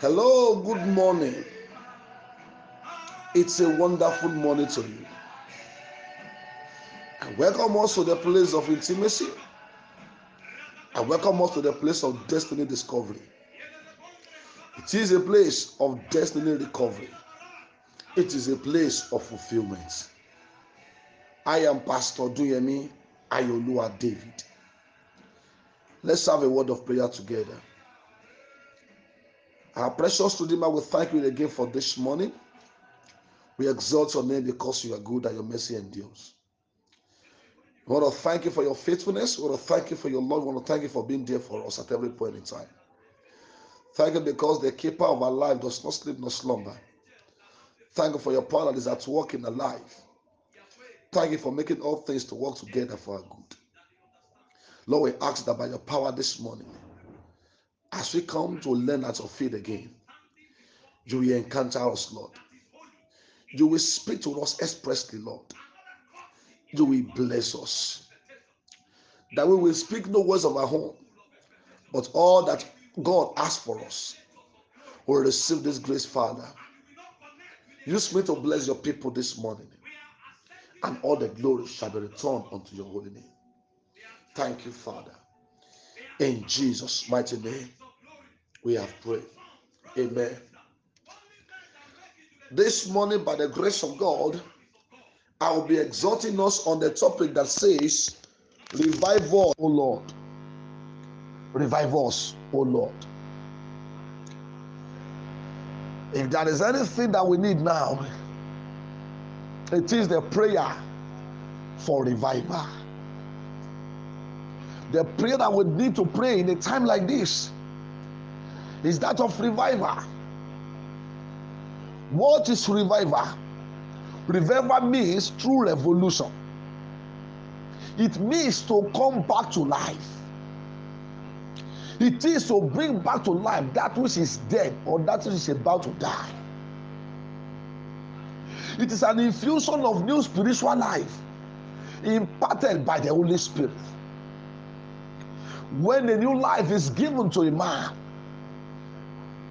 Hello, good morning. It's a wonderful morning to you. And welcome us to the place of intimacy. And welcome us to the place of destiny discovery. It is a place of destiny recovery. It is a place of fulfillment. I am Pastor Duyemi Ayolua David. Let's have a word of prayer together. Our precious Redeemer, we thank you again for this morning. We exalt your name because you are good and your mercy endures. We want to thank you for your faithfulness. We want to thank you for your love. We want to thank you for being there for us at every point in time. Thank you because the keeper of our life does not sleep nor slumber. Thank you for your power that is at work in our life. Thank you for making all things to work together for our good. Lord, we ask that by your power this morning, as we come to learn at your feet again, you will encounter us, Lord. You will speak to us expressly, Lord. You will bless us. That we will speak no words of our own, but all that God has for us We receive this grace, Father. Use me to bless your people this morning, and all the glory shall be returned unto your holy name. Thank you, Father. In Jesus' mighty name, we have prayed. Amen. This morning, by the grace of God, I will be exhorting us on the topic that says, Revival, O Lord. Revive us, O Lord. If there is anything that we need now, it is the prayer for revival. The prayer that we need to pray in a time like this is that of revival. What is revival? Revival means true revolution. It means to come back to life. It is to bring back to life that which is dead or that which is about to die. It is an infusion of new spiritual life imparted by the Holy Spirit. When a new life is given to a man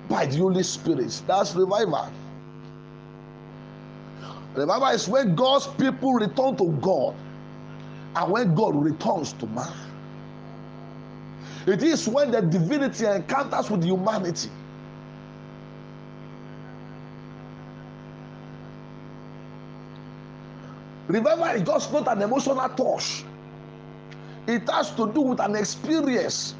by the Holy Spirit, that's revival. Revival is when God's people return to God and when God returns to man. It is when the divinity encounters with humanity. Revival is just not an emotional touch, it has to do with an experience.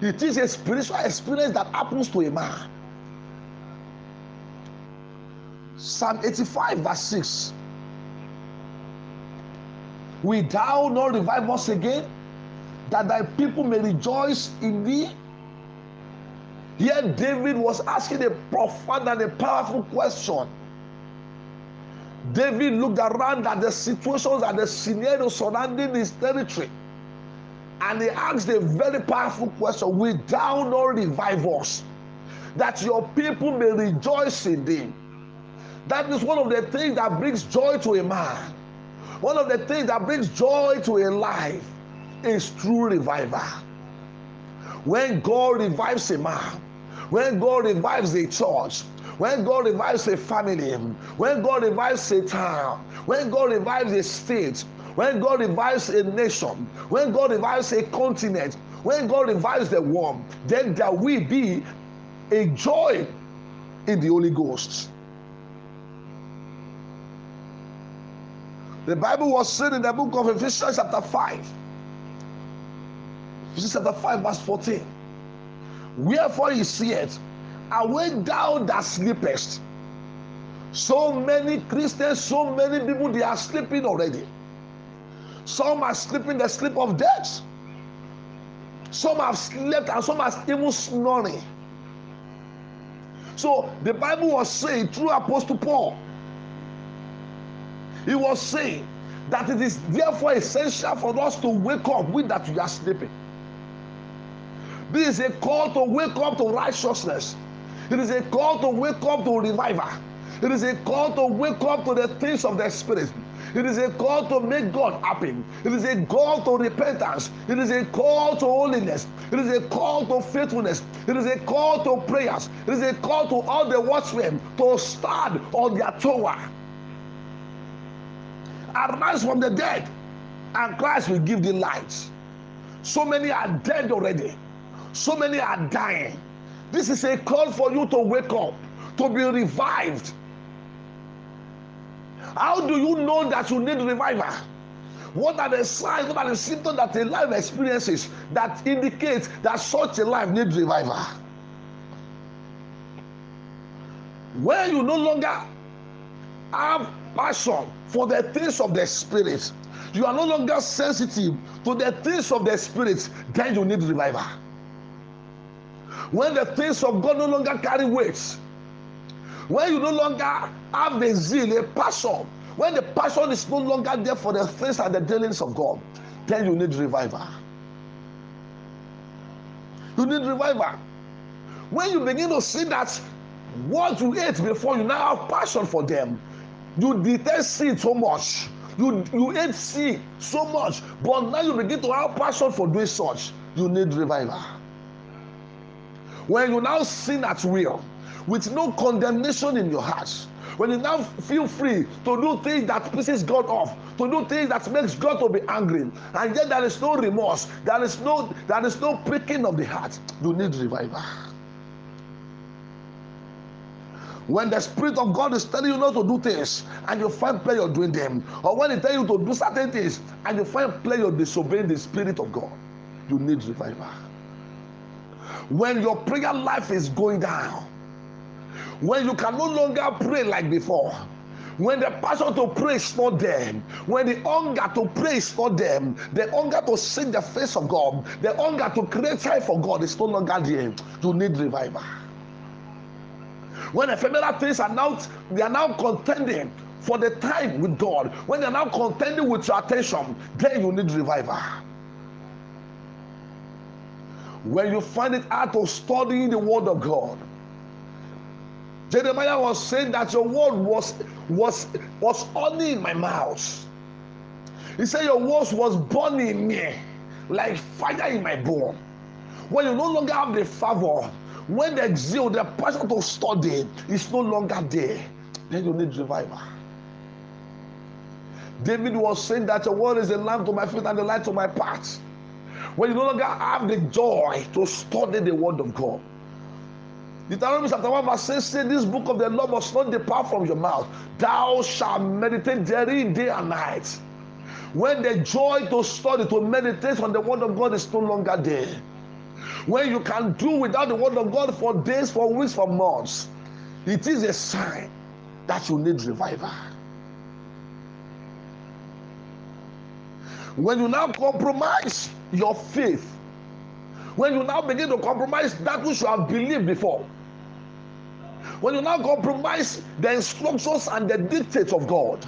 It is a spiritual experience that happens to a man. Psalm 85, verse 6. Will thou not revive us again, that thy people may rejoice in thee? Here, David was asking a profound and a powerful question. David looked around at the situations and the scenarios surrounding his territory and he asked a very powerful question Will thou not revive us, that your people may rejoice in thee? That is one of the things that brings joy to a man. One of the things that brings joy to a life is true revival. When God revives a man, when God revives a church, when God revives a family, when God revives a town, when God revives a state, when God revives a nation, when God revives a continent, when God revives the world, then there will be a joy in the Holy Ghost. The Bible was said in the book of Ephesians, chapter 5. Ephesians chapter 5, verse 14. Wherefore he saith, Awake thou that sleepest. So many Christians, so many people, they are sleeping already. Some are sleeping the sleep of death. Some have slept and some are even snoring. So the Bible was saying through Apostle Paul, he was saying that it is therefore essential for us to wake up with that we are sleeping. This is a call to wake up to righteousness. It is a call to wake up to revival. It is a call to wake up to the things of the Spirit. It is a call to make God happy. It is a call to repentance. It is a call to holiness. It is a call to faithfulness. It is a call to prayers. It is a call to all the watchmen to stand on their tower. Arise from the dead, and Christ will give thee light. So many are dead already. So many are dying. This is a call for you to wake up, to be revived. How do you know that you need revival? What are the signs, what are the symptoms that a life experiences that indicate that such a life needs revival? When you no longer have passion for the things of the spirit, you are no longer sensitive to the things of the spirit, then you need revival. When the things of God no longer carry weight, when you no longer have the zeal, a passion, when the passion is no longer there for the things and the dealings of God, then you need revival. You need revival. When you begin to see that what you ate before, you now have passion for them. You detest sin so much. You, you hate sin so much. But now you begin to have passion for doing such. You need revival. When you now sin at will, with no condemnation in your heart, when you now feel free to do things that pisses God off, to do things that makes God to be angry, and yet there is no remorse, there is no there is no pricking of the heart, you need revival. When the Spirit of God is telling you not to do things and you find pleasure doing them, or when He tells you to do certain things and you find pleasure disobeying the Spirit of God, you need revival. When your prayer life is going down, when you can no longer pray like before, when the passion to pray is not there, when the hunger to pray is not there, the hunger to seek the face of God, the hunger to create time for God is no longer there, you need revival. When ephemeral things are now they are now contending for the time with God, when they are now contending with your attention, then you need revival. When you find it hard to study the word of God, Jeremiah was saying that your word was was was honey in my mouth. He said your words was burning me like fire in my bone. When you no longer have the favor, when the zeal, the passion to study is no longer there, then you need revival. David was saying that your word is a lamp to my feet and a light to my path. When you no longer have the joy to study the word of God, Deuteronomy chapter 1 verse 6 say this book of the law must not depart from your mouth. Thou shalt meditate therein day and night. When the joy to study, to meditate on the word of God is no longer there. When you can do without the word of God for days, for weeks, for months, it is a sign that you need revival. When you now compromise your faith, when you now begin to compromise that which you have believed before, when you now compromise the instructions and the dictates of God,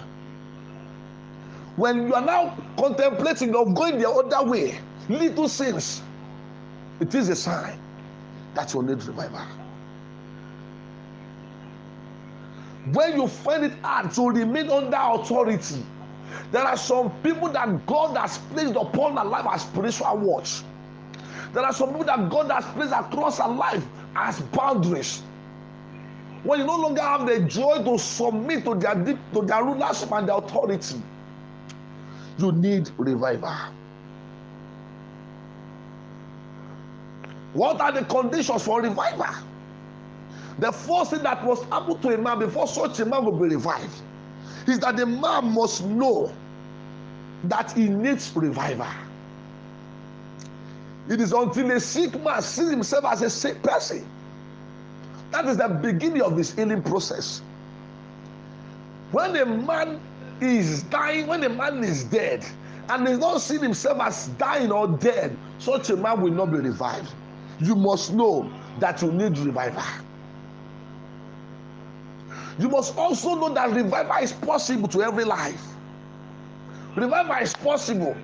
when you are now contemplating of going the other way, little sins, it is a sign that you need revival. When you find it hard to remain under authority, there are some people that God has placed upon their life as spiritual watch. There are some people that God has placed across our life as boundaries. When you no longer have the joy to submit to their deep, to their rulership and their authority, you need revival. What are the conditions for revival? The first thing that must happen to a man before such a man will be revived is that the man must know that he needs revival. It is until a sick man sees himself as a sick person that is the beginning of his healing process. When a man is dying, when a man is dead, and he's not seeing himself as dying or dead, such a man will not be revived. You must know that you need revival. You must also know that revival is possible to every life. Revival is possible,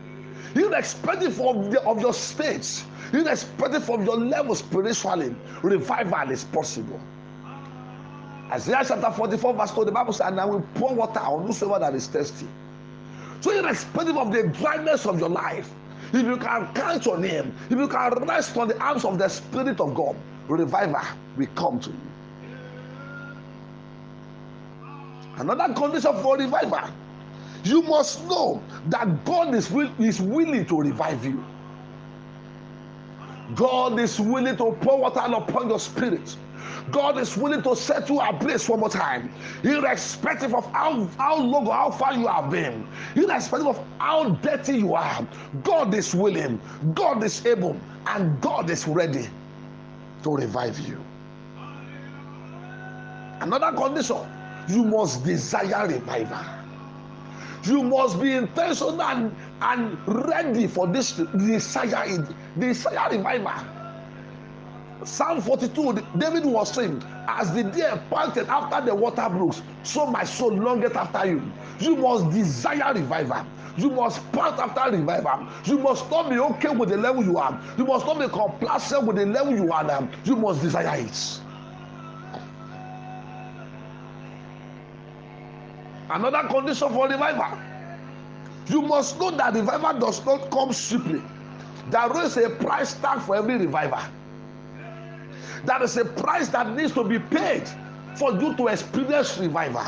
irrespective of, the, of your state, irrespective of your level spiritually. Revival is possible. Isaiah chapter 44, verse 2, the Bible says, And I will pour water on whosoever that is thirsty. So, irrespective of the dryness of your life, if you can count on Him, if you can rest on the arms of the Spirit of God, revival will come to you. Another condition for revival, you must know that God is, is willing to revive you. God is willing to pour water upon your spirit. God is willing to set you ablaze one more time, irrespective of how, how long or how far you have been, irrespective of how dirty you are. God is willing, God is able, and God is ready to revive you. Another condition you must desire revival. You must be intentional and, and ready for this desire, desire revival. Psalm 42, David was saying, As the deer panted after the water brooks, so my soul longeth after you. You must desire revival. You must pant after revival. You must not be okay with the level you are. You must not be complacent with the level you are. You must desire it. Another condition for revival. You must know that revival does not come cheaply. There is a price tag for every revival. There is a price that needs to be paid for you to experience revival.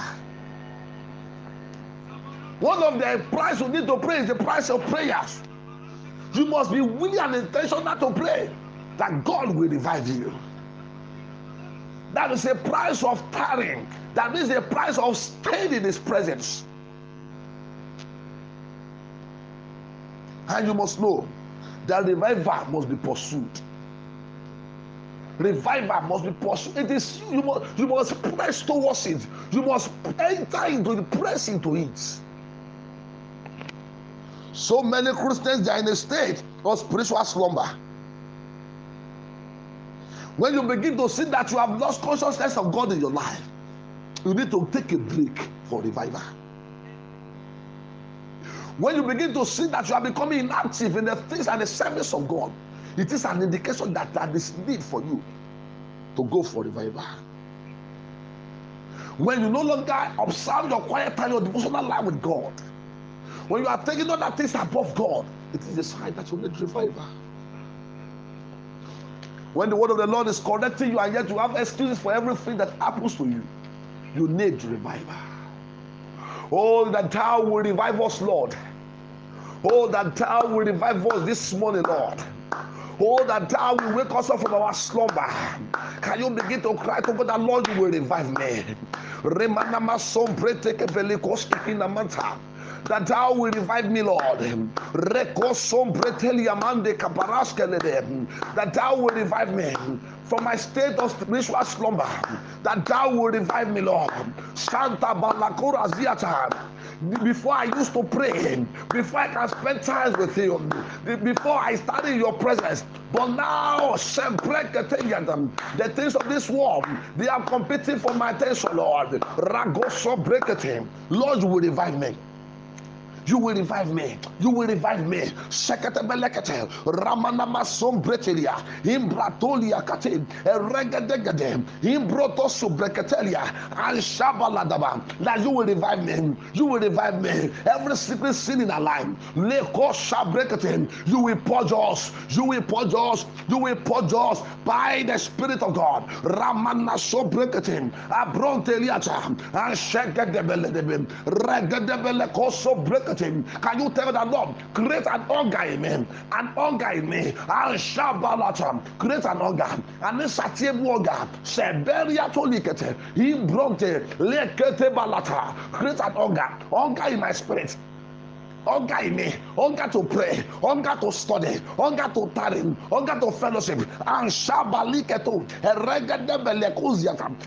One of the price you need to pay is the price of prayers. You must be willing and intentional to pray that God will revive you. That is a price of tarrying. That is the price of staying in His presence. And you must know that revival must be pursued. Revival must be pursued. It is you must you must press towards it. You must enter into the press into it. So many Christians are in a state of spiritual slumber. When you begin to see that you have lost consciousness of God in your life, you need to take a break for revival. When you begin to see that you are becoming inactive in the things and the service of God, it is an indication that there is need for you to go for revival. When you no longer observe your quiet time, your devotional life with God, when you are taking other things above God, it is a sign that you need revival. When the word of the Lord is correcting you and yet you have excuses for everything that happens to you, you need revival. Oh, that thou will revive us, Lord. Oh, that thou will revive us this morning, Lord. Oh, that thou will wake us up from our slumber. Can you begin to cry to God that Lord, you will revive me? That thou will revive me, Lord. That thou will revive me from my state of spiritual slumber. That thou will revive me, Lord. Santa Balakura Ziata. Before I used to pray, before I can spend time with you, before I study your presence, but now the things of this world they are competing for my attention, Lord. Ragoso break it. Lord, you will revive me. You will revive me. You will revive me. Shekatebelekete. Ramanama sombretelia. Imbratolia kate. Eregedegede. Imbroto subreketelia. And shabaladaba. That you will revive me. You will revive me. Every secret sin in our life. Leko shabrekete. You will purge us. You will purge us. You will purge us by the Spirit of God. Ramana sobrekete. Abronteliata. And shekatebelebe. Koso brekete. Can you tell that Lord, create an hunger in me, an hunger in me, and shabalata, create an hunger, and this satiable hunger, seberia tolikete, imbronte, lekete balata, create an hunger, hunger in my spirit, hunger in me, hunger to pray, hunger to study, hunger to tarry, hunger to fellowship, and shabaliketo,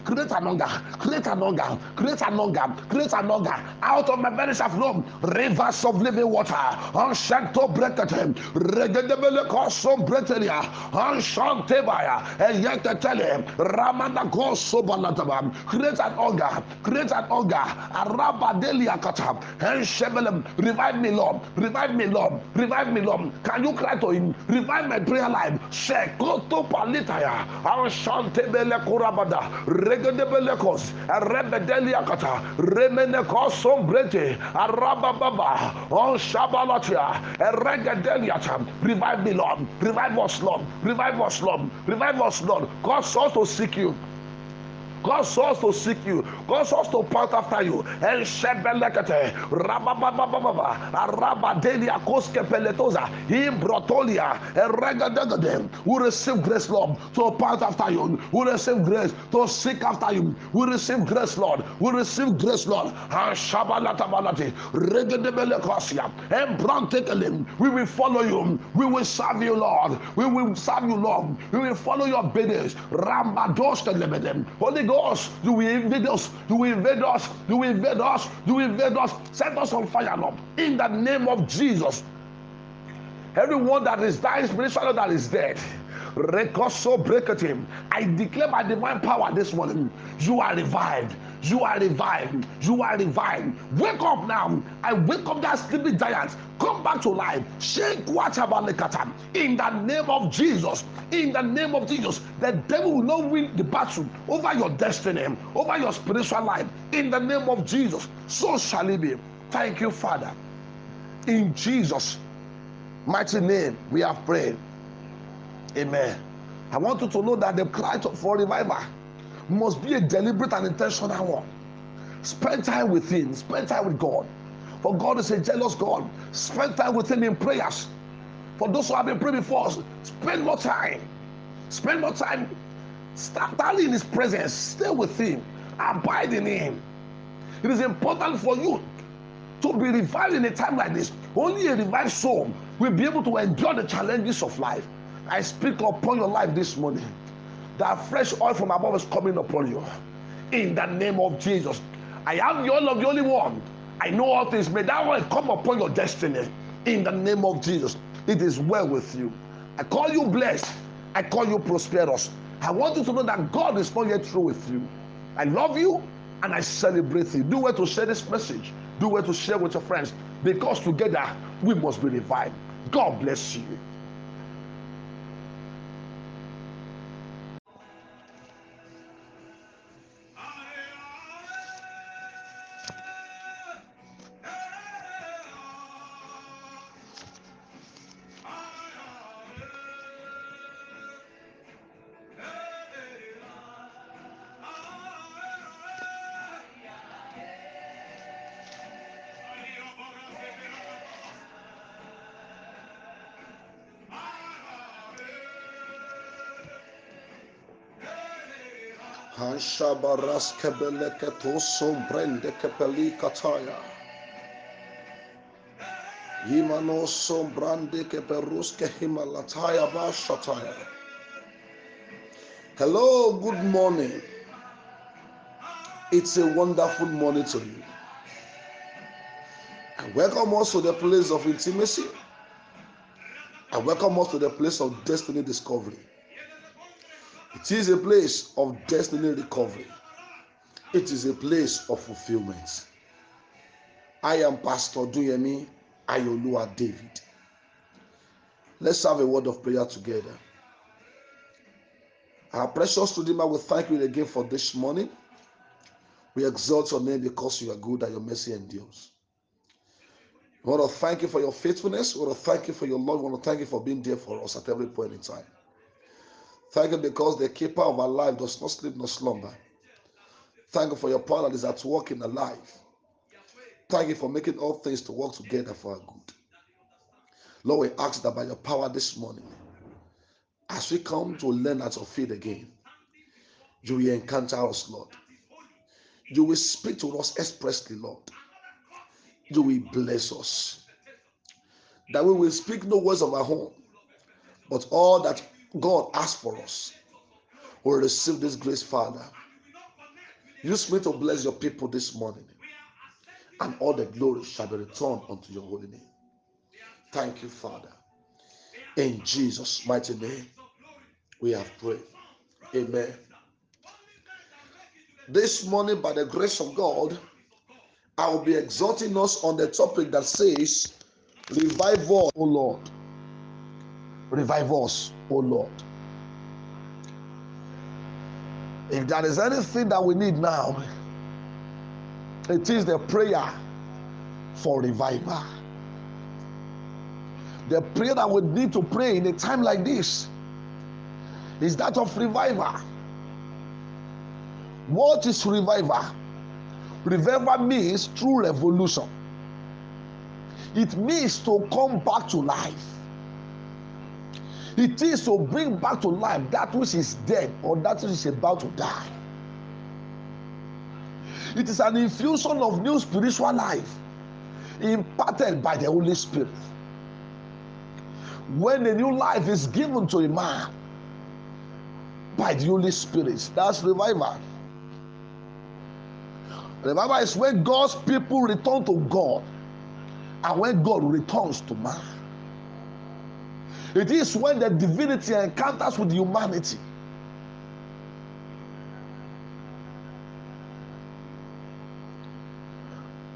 create an hunger, create an hunger, create an hunger, create an hunger. Out of my belly shall flow rivers of living water. Anshanto brekete, regedebelekoso bretelia, anshantebaya, eyeketele, ramanagoso balataba. Create an hunger, create an hunger, arabadelia kata, and shebelem, revive me me, Lord. Revive me, Lord. Revive me, Lord. Can you cry to him? Revive my prayer life. Shekoto palitaya. Arshante bele kurabada. Regede bele kos. Rebedelia kata. Remene kosom brete. Araba baba. On shabalatia. Regedeliata. Revive me, Lord. Revive us, Lord. Revive us, Lord. Revive us, Lord. Cause us to seek you. Cause us to seek you. Cause us to point after you. El Shebelekete, Rabababababa, Arabadelia Koske Peletosa, Imbrotolia, Eregadegade. We receive grace, Lord, to point after you. We receive grace to seek after you. We receive grace, Lord. We receive grace, Lord. Shabalatabalati, Regedebelekosia, Embrantekelim. We will follow you. We will serve you, Lord. We will serve you, Lord. We will follow your biddings. Rambadosh Holy Ghost us. You will invade us. You will invade us. You will invade us. You will invade us. Set us on fire, Lord. In the name of Jesus. Everyone that is dying spiritually that is dead. Recoso break it him. I declare by divine power this morning. You are revived. You are revived. You are revived. Wake up now. I wake up that sleeping giant. Come back to life. Shake whatever In the name of Jesus. In the name of Jesus. The devil will not win the battle over your destiny, over your spiritual life. In the name of Jesus. So shall it be. Thank you, Father. In Jesus' mighty name, we have prayed. Amen. I want you to know that the cry for revival must be a deliberate and intentional one. Spend time with Him, spend time with God. For God is a jealous God. Spend time with Him in prayers. For those who have been praying before, spend more time. Spend more time. Start in His presence. Stay with Him. Abide in Him. It is important for you to be revived in a time like this. Only a revived soul will be able to endure the challenges of life. I speak upon your life this morning. That fresh oil from above is coming upon you. In the name of Jesus. I am the oil of the only one. I know all things. May that oil come upon your destiny. In the name of Jesus. It is well with you. I call you blessed. I call you prosperous. I want you to know that God is not yet through with you. I love you and I celebrate you. Do well to share this message. Do well to share with your friends because together we must be revived. God bless you. Hello, good morning. It's a wonderful morning to you. I welcome us to the place of intimacy. I welcome us to the place of destiny discovery. It is a place of destiny recovery. It is a place of fulfillment. I am Pastor Duyemi Ayolua David. Let's have a word of prayer together. Our precious Redeemer, we thank you again for this morning. We exalt your name because you are good and your mercy endures. We want to thank you for your faithfulness. We want to thank you for your love. We want to thank you for being there for us at every point in time. Thank you because the keeper of our life does not sleep nor slumber. Thank you for your power that is at work in our life. Thank you for making all things to work together for our good. Lord, we ask that by your power this morning, as we come to learn at your feet again, you will encounter us, Lord. You will speak to us expressly, Lord. You will bless us. That we will speak no words of our own, but all that God asked for us we'll receive this grace, Father. Use me to bless your people this morning, and all the glory shall be returned unto your holy name. Thank you, Father. In Jesus' mighty name, we have prayed. Amen. This morning, by the grace of God, I will be exhorting us on the topic that says, Revival, O Lord. Revive us, O Lord. If there is anything that we need now, it is the prayer for revival. The prayer that we need to pray in a time like this is that of revival. What is revival? Revival means true revolution. It means to come back to life. It is to bring back to life that which is dead or that which is about to die. It is an infusion of new spiritual life imparted by the Holy Spirit. When a new life is given to a man by the Holy Spirit, that's revival. Revival is when God's people return to God and when God returns to man. It is when the divinity encounters with humanity.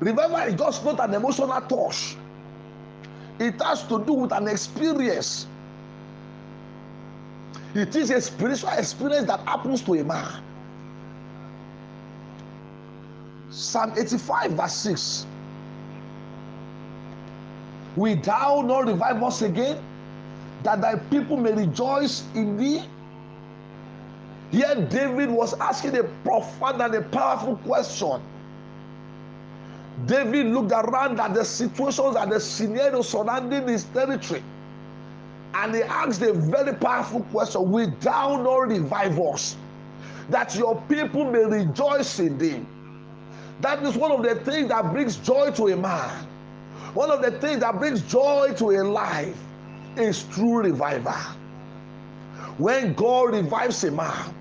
Revival is just not an emotional touch, it has to do with an experience. It is a spiritual experience that happens to a man. Psalm 85, verse 6. Will thou not revive us again, that thy people may rejoice in thee? Here, David was asking a profound and a powerful question. David looked around at the situations and the scenarios surrounding his territory and he asked a very powerful question Will thou not revive us, that your people may rejoice in thee? That is one of the things that brings joy to a man. One of the things that brings joy to a life is true revival. When God revives a man,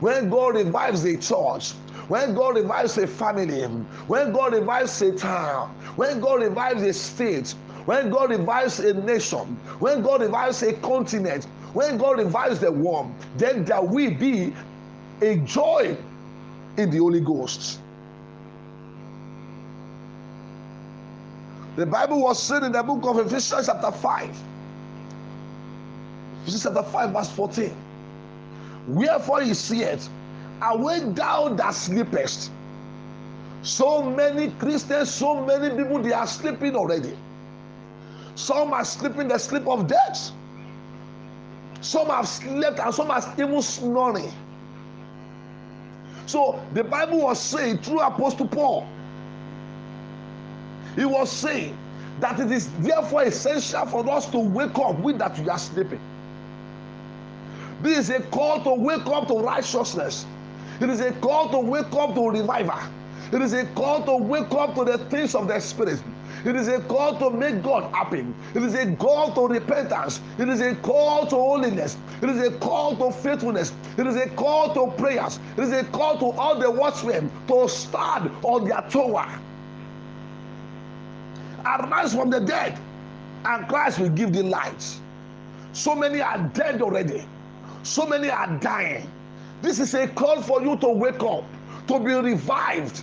when God revives a church, when God revives a family, when God revives a town, when God revives a state, when God revives a nation, when God revives a continent, when God revives the world, then there will be a joy in the Holy Ghost. The Bible was said in the book of Ephesians, chapter 5. Ephesians chapter 5, verse 14. Wherefore he saith, Awake thou that sleepest. So many Christians, so many people, they are sleeping already. Some are sleeping the sleep of death. Some have slept and some are even snoring. So the Bible was saying through Apostle Paul, he was saying that it is therefore essential for us to wake up with that we are sleeping. This is a call to wake up to righteousness. It is a call to wake up to revival. It is a call to wake up to the things of the Spirit. It is a call to make God happy. It is a call to repentance. It is a call to holiness. It is a call to faithfulness. It is a call to prayers. It is a call to all the watchmen to stand on their tower. Arise from the dead, and Christ will give thee light. So many are dead already. So many are dying. This is a call for you to wake up, to be revived.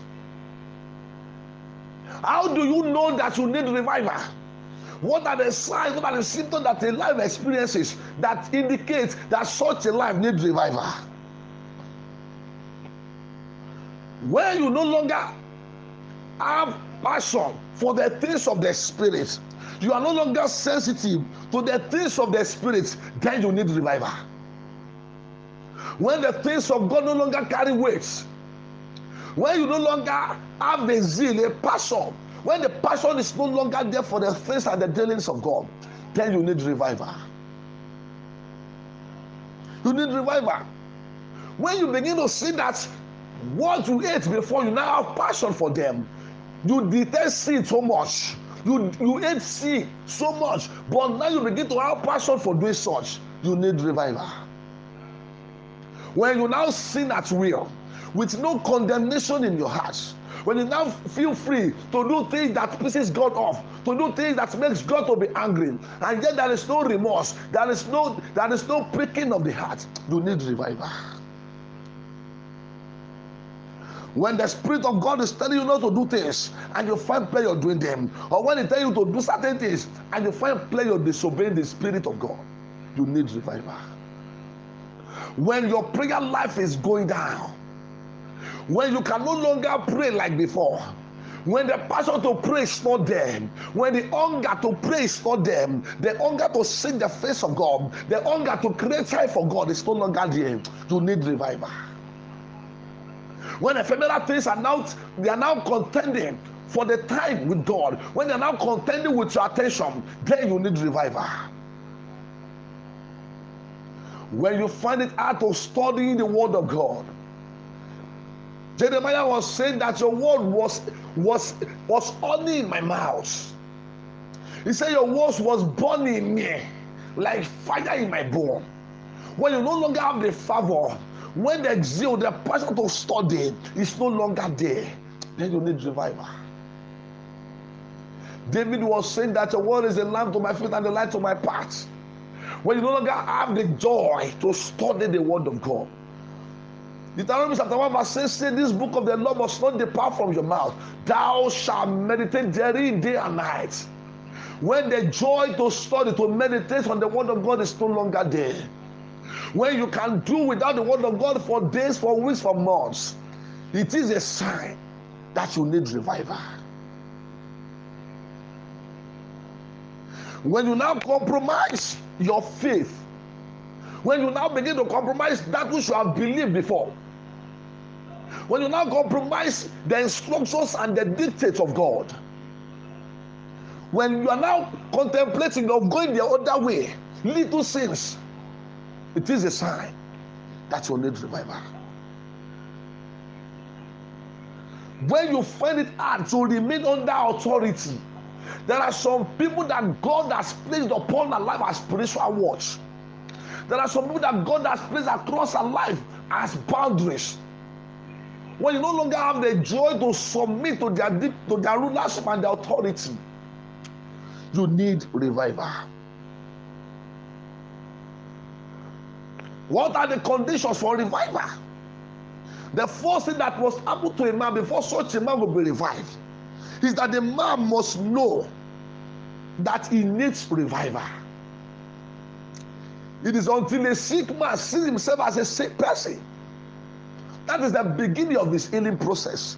How do you know that you need revival? What are the signs, what are the symptoms that a life experiences that indicate that such a life needs revival? When you no longer have passion for the things of the spirit, you are no longer sensitive to the things of the spirit, then you need revival. When the things of God no longer carry weight, when you no longer have a zeal, a passion, when the passion is no longer there for the things and the dealings of God, then you need revival. You need revival. When you begin to see that what you ate before, you now have passion for them. You detest sin so much. You, you hate sin so much. But now you begin to have passion for doing such. You need revival. When you now sin at will, with no condemnation in your heart, when you now feel free to do things that pisses God off, to do things that makes God to be angry, and yet there is no remorse, there is no there is no pricking of the heart, you need revival. When the Spirit of God is telling you not to do things and you find pleasure doing them, or when He tells you to do certain things and you find pleasure disobeying the Spirit of God, you need revival. When your prayer life is going down, when you can no longer pray like before, when the passion to pray is not there, when the hunger to pray is not there, the hunger to seek the face of God, the hunger to create time for God is no longer there, you need revival. When ephemeral things are now they are now contending for the time with God, when they are now contending with your attention, then you need revival. When you find it hard to study the word of God, Jeremiah was saying that your word was was was honey in my mouth. He said your words was burning me like fire in my bone. When you no longer have the favor, when the zeal, the passion to study is no longer there, then you need revival. David was saying that your word is a lamp to my feet and a light to my path. When you no longer have the joy to study the word of God, Deuteronomy chapter 1 verse 6 say this book of the law must not depart from your mouth. Thou shalt meditate therein day and night. When the joy to study, to meditate on the word of God is no longer there. When you can do without the word of God for days, for weeks, for months, it is a sign that you need revival. When you now compromise your faith, when you now begin to compromise that which you have believed before, when you now compromise the instructions and the dictates of God, when you are now contemplating of going the other way, little sins, it is a sign that you need revival. When you find it hard to remain under authority, there are some people that God has placed upon their life as spiritual watch. There are some people that God has placed across our life as boundaries. When you no longer have the joy to submit to their, to their rulership and their authority, you need revival. What are the conditions for revival? The first thing that must happen to a man before such a man will be revived is that the man must know that he needs revival. It is until a sick man sees himself as a sick person that is the beginning of his healing process.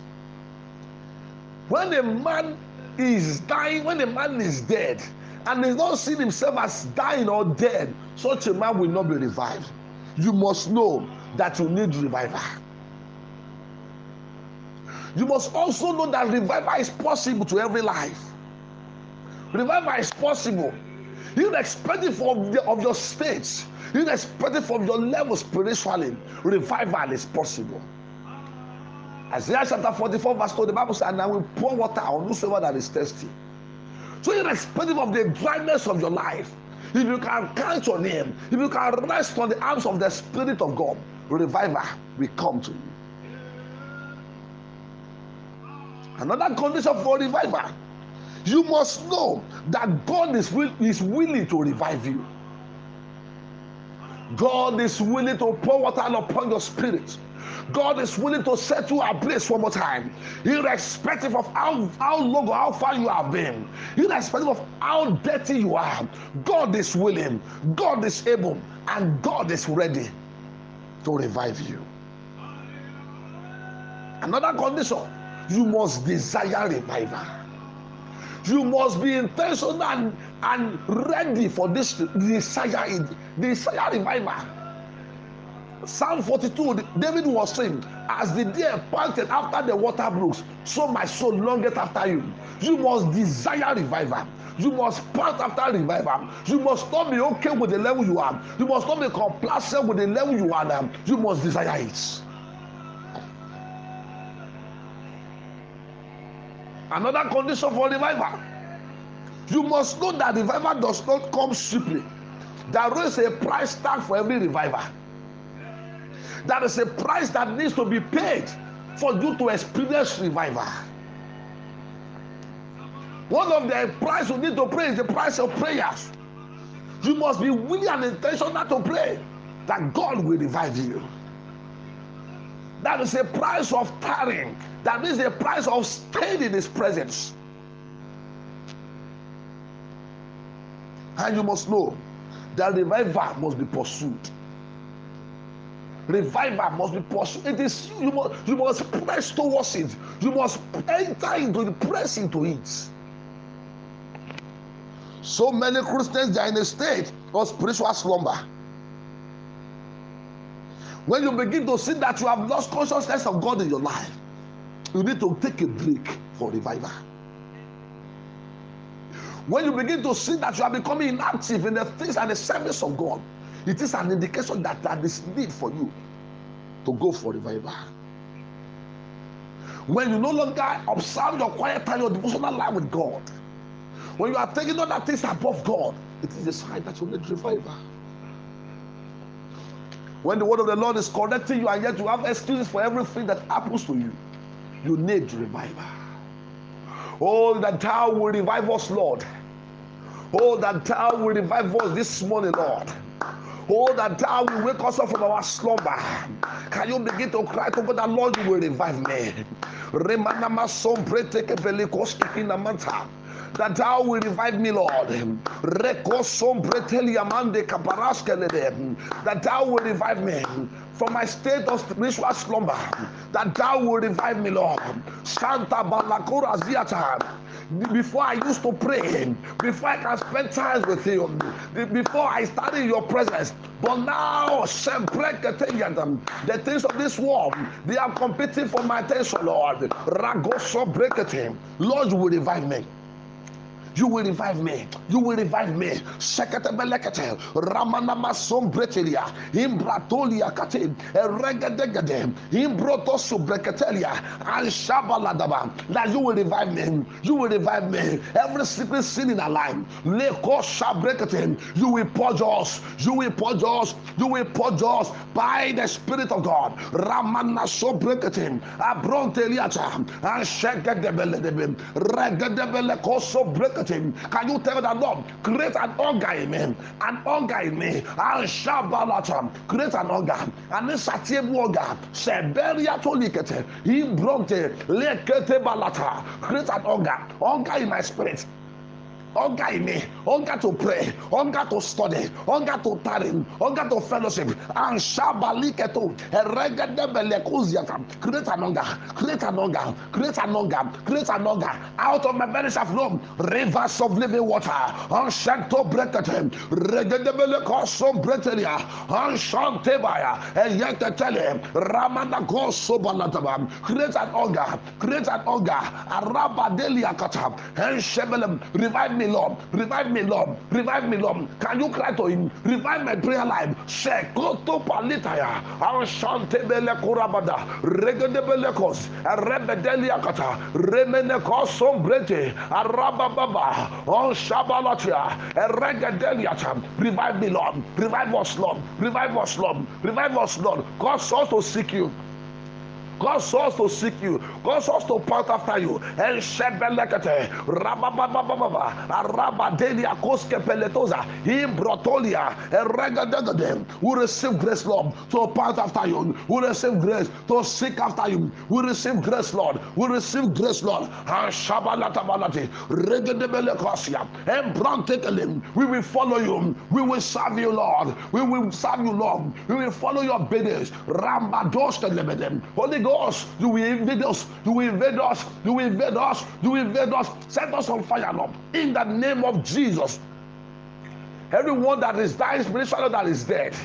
When a man is dying, when a man is dead, and he's not seeing himself as dying or dead, such a man will not be revived. You must know that you need revival. You must also know that revival is possible to every life. Revival is possible, irrespective of, the, of your states, irrespective of your level spiritually. Revival is possible. Isaiah chapter 44, verse 2, the Bible says, And I will pour water on whosoever that is thirsty. So, irrespective of the dryness of your life, if you can count on Him, if you can rest on the arms of the Spirit of God, revival will come to you. Another condition for revival, you must know that God is, will, is willing to revive you. God is willing to pour water upon your spirit. God is willing to set you ablaze one more time, irrespective of how, how long or how far you have been, irrespective of how dirty you are. God is willing, God is able, and God is ready to revive you. Another condition you must desire revival. You must be intentional and, and ready for this desire, desire revival. Psalm 42, David was saying, As the deer panted after the water brooks, so my soul longeth after you. You must desire revival. You must pant after revival. You must not be okay with the level you are. You must not be complacent with the level you are. You must desire it. Another condition for revival. You must know that revival does not come cheaply. There is a price tag for every revival. There is a price that needs to be paid for you to experience revival. One of the price you need to pay is the price of prayers. You must be willing and intentional to pray that God will revive you. That is a price of tarrying. That is a price of staying in His presence. And you must know that revival must be pursued. Revival must be pursued. It is you must you must press towards it. You must enter into the press into it. So many Christians they are in a state of spiritual slumber. When you begin to see that you have lost consciousness of God in your life, you need to take a break for revival. When you begin to see that you are becoming inactive in the things and the service of God, it is an indication that there is need for you to go for revival. When you no longer observe your quiet time, your devotional life with God, when you are taking other things above God, it is a sign that you need revival. When the word of the Lord is correcting you and yet you have excuses for everything that happens to you, you need revival. Oh, that thou will revive us, Lord. Oh, that thou will revive us this morning, Lord. Oh, that thou will wake us up from our slumber. Can you begin to cry to God that Lord, you will revive me? That thou will revive me, Lord. That thou will revive me from my state of spiritual slumber. That thou will revive me, Lord. Santa Balakura Ziata. Before I used to pray, before I can spend time with you, before I study your presence, but now the things of this world they are competing for my attention, Lord. Ragoso break it. Lord, you will revive me. You will revive me. You will revive me. Sekatebelekete. Ramanama sombretelia. Imbratolia kate. Eregedegede. Imbroto subreketelia. And shabaladaba. That you will revive me. You will revive me. Every secret sin in our life. Leko shabrekete. You will purge us. You will purge us. You will purge us by the Spirit of God. Ramana sobrekete. Abronteliata. And shegedebele. Regedebele brekete. Can you tell that Lord, create an hunger in me, an hunger in me, and shabalata, create an hunger, and this satiable hunger, seberia tolikete, he bronte, lekete balata, create an hunger, hunger in my spirit, hunger in me, hunger to pray, hunger to study, hunger to tarry, hunger to fellowship, and shabaliketo, eregedebelekuziata. create an hunger, create an hunger, create an hunger, create an hunger. Out of my belly shall flow rivers of living water. Anshanto brekete, regedebelekoso bretelia, anshantebaya, eyeketele, ramanagoso balataba. Create an hunger, create an hunger, arabadelia kata, and shebelem, revive me me, Lord. Revive me, Lord. Revive me, Lord. Can you cry to Him? Revive my prayer life. Shekoto palitaya. Arshante bele kurabada. Regedebele kos. Rebedelia kata. Remene kosom brete. Arabababa. On shabalatia. Regedelia tam. Revive me, Lord. Revive us, Lord. Revive us, Lord. Revive us, Lord. Cause us to seek you. Cause us to seek you. Cause us to point after you. El Shebelekete, Rababababa, Arabadelia Koske Peletoza, Imbrotolia, Eregadegade. We receive grace, Lord, to point after you. We receive grace to seek after you. We receive grace, Lord. We receive grace, Lord. And Shabalatabalati, Regadebelekosia, Embrantekelim. We will follow you. We will serve you, Lord. We will serve you, Lord. We will follow your biddings. Rambadoshkelebedem. Holy Ghost, you will invade us, you will invade us, you will invade us, you will invade us, set us on fire, Lord, in the name of Jesus. Everyone that is dying spiritually, that is dead.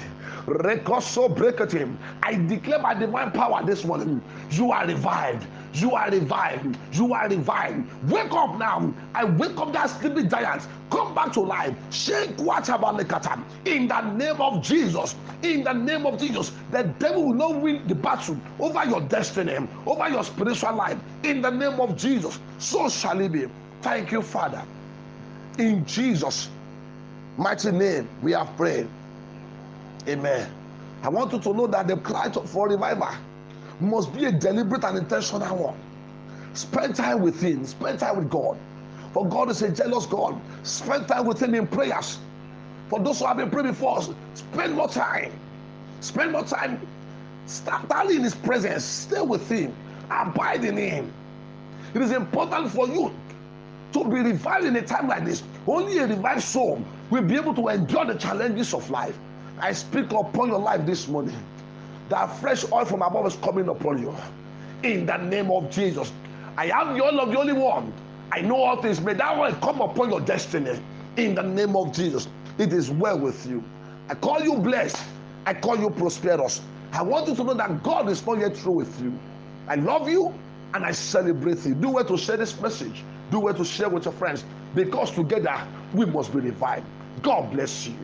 Record so break it him. I declare by divine power this morning, you are revived. You are revived. You are revived. Wake up now. I wake up that sleeping giant. Come back to life. Shake Wachabalekata. In the name of Jesus. In the name of Jesus. The devil will not win the battle over your destiny, over your spiritual life. In the name of Jesus. So shall it be. Thank you, Father. In Jesus' mighty name, we have prayed. Amen. I want you to know that the cry for revival must be a deliberate and intentional one. Spend time with Him, spend time with God. For God is a jealous God. Spend time with Him in prayers. For those who have been praying before, spend more time. Spend more time Stand in His presence, stay with Him, abide in Him. It is important for you to be revived in a time like this. Only a revived soul will be able to endure the challenges of life. I speak upon your life this morning. That fresh oil from above is coming upon you. In the name of Jesus. I am the oil of the only one. I know all things. May that oil come upon your destiny. In the name of Jesus. It is well with you. I call you blessed. I call you prosperous. I want you to know that God is not yet through with you. I love you and I celebrate you. Do well to share this message. Do well to share with your friends because together we must be revived. God bless you.